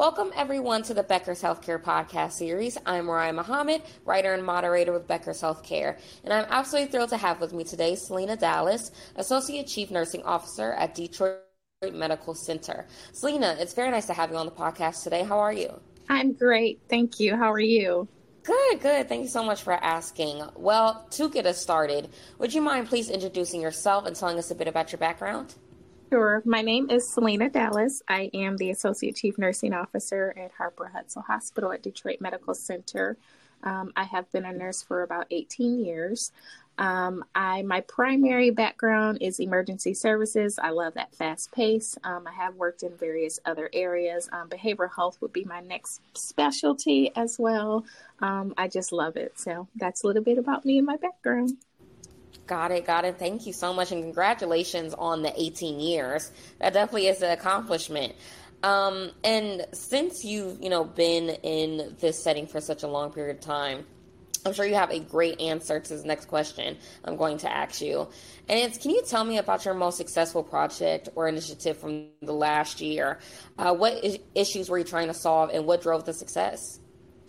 Welcome, everyone, to the Becker's Healthcare podcast series. I'm Mariah Muhammad, writer and moderator with Becker's Healthcare, and I'm absolutely thrilled to have with me today Selina Dallas, Associate Chief Nursing Officer at Detroit Medical Center. Selina, it's very nice to have you on the podcast today. How are you? I'm great. Thank you. How are you? Good, good. Thank you so much for asking. Well, to get us started, would you mind please introducing yourself and telling us a bit about your background? Sure. My name is Selina Dallas. I am the Associate Chief Nursing Officer at Harper Hutzel Hospital at Detroit Medical Center. Um, I have been a nurse for about 18 years. Um, I my primary background is emergency services. I love that fast pace. Um, I have worked in various other areas. Um, behavioral health would be my next specialty as well. Um, I just love it. So that's a little bit about me and my background. Got it, got it. Thank you so much, and congratulations on the 18 years. That definitely is an accomplishment. Um, and since you've you know been in this setting for such a long period of time, I'm sure you have a great answer to this next question I'm going to ask you. And it's can you tell me about your most successful project or initiative from the last year? Uh, what is- issues were you trying to solve, and what drove the success?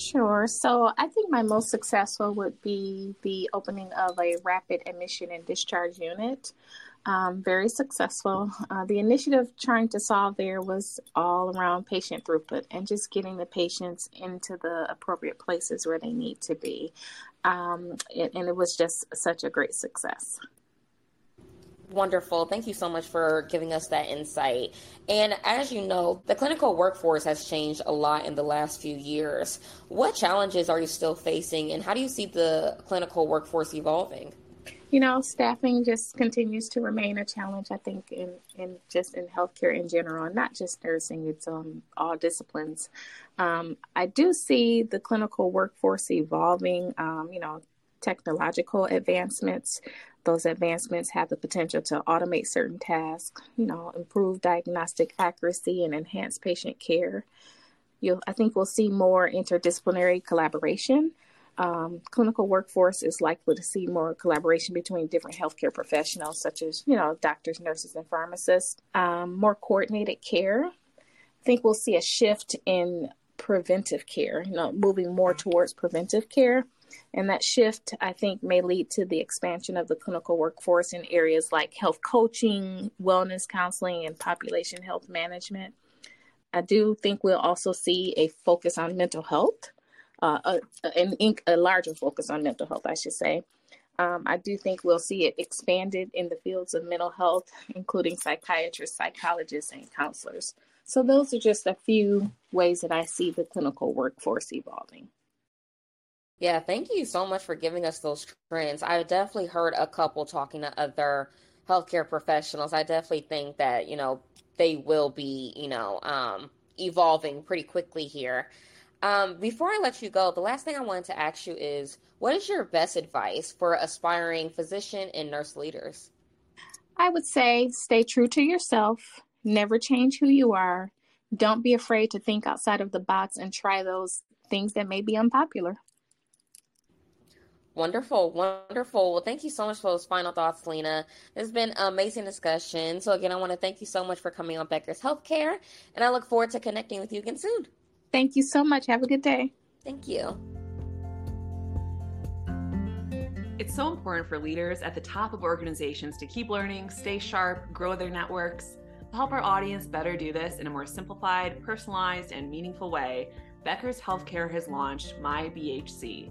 Sure. So I think my most successful would be the opening of a rapid admission and discharge unit. Um, very successful. Uh, the initiative trying to solve there was all around patient throughput and just getting the patients into the appropriate places where they need to be. Um, it, and it was just such a great success. Wonderful. Thank you so much for giving us that insight. And as you know, the clinical workforce has changed a lot in the last few years. What challenges are you still facing, and how do you see the clinical workforce evolving? You know, staffing just continues to remain a challenge, I think, in, in just in healthcare in general, and not just nursing, it's um, all disciplines. Um, I do see the clinical workforce evolving, um, you know, technological advancements those advancements have the potential to automate certain tasks, you know, improve diagnostic accuracy and enhance patient care. You'll, I think we'll see more interdisciplinary collaboration. Um, clinical workforce is likely to see more collaboration between different healthcare professionals, such as you know doctors, nurses, and pharmacists. Um, more coordinated care. I think we'll see a shift in preventive care. You know, moving more towards preventive care and that shift, I think, may lead to the expansion of the clinical workforce in areas like health coaching, wellness counseling, and population health management. I do think we'll also see a focus on mental health, uh, a, a, a, larger focus on mental health, I should say. Um, I do think we'll see it expanded in the fields of mental health, including psychiatrists, psychologists, and counselors. So, those are just a few ways that I see the clinical workforce evolving. Yeah, thank you so much for giving us those trends. I definitely heard a couple talking to other healthcare professionals. I definitely think that, you know, they will be, you know, um, evolving pretty quickly here. Um, before I let you go, the last thing I wanted to ask you is what is your best advice for aspiring physician and nurse leaders? I would say stay true to yourself, never change who you are. Don't be afraid to think outside of the box and try those things that may be unpopular. Wonderful, wonderful. Well, thank you so much for those final thoughts, Lena. It's been an amazing discussion. So, again, I want to thank you so much for coming on Becker's Healthcare, and I look forward to connecting with you again soon. Thank you so much. Have a good day. Thank you. It's so important for leaders at the top of organizations to keep learning, stay sharp, grow their networks. To help our audience better do this in a more simplified, personalized, and meaningful way, Becker's Healthcare has launched My BHC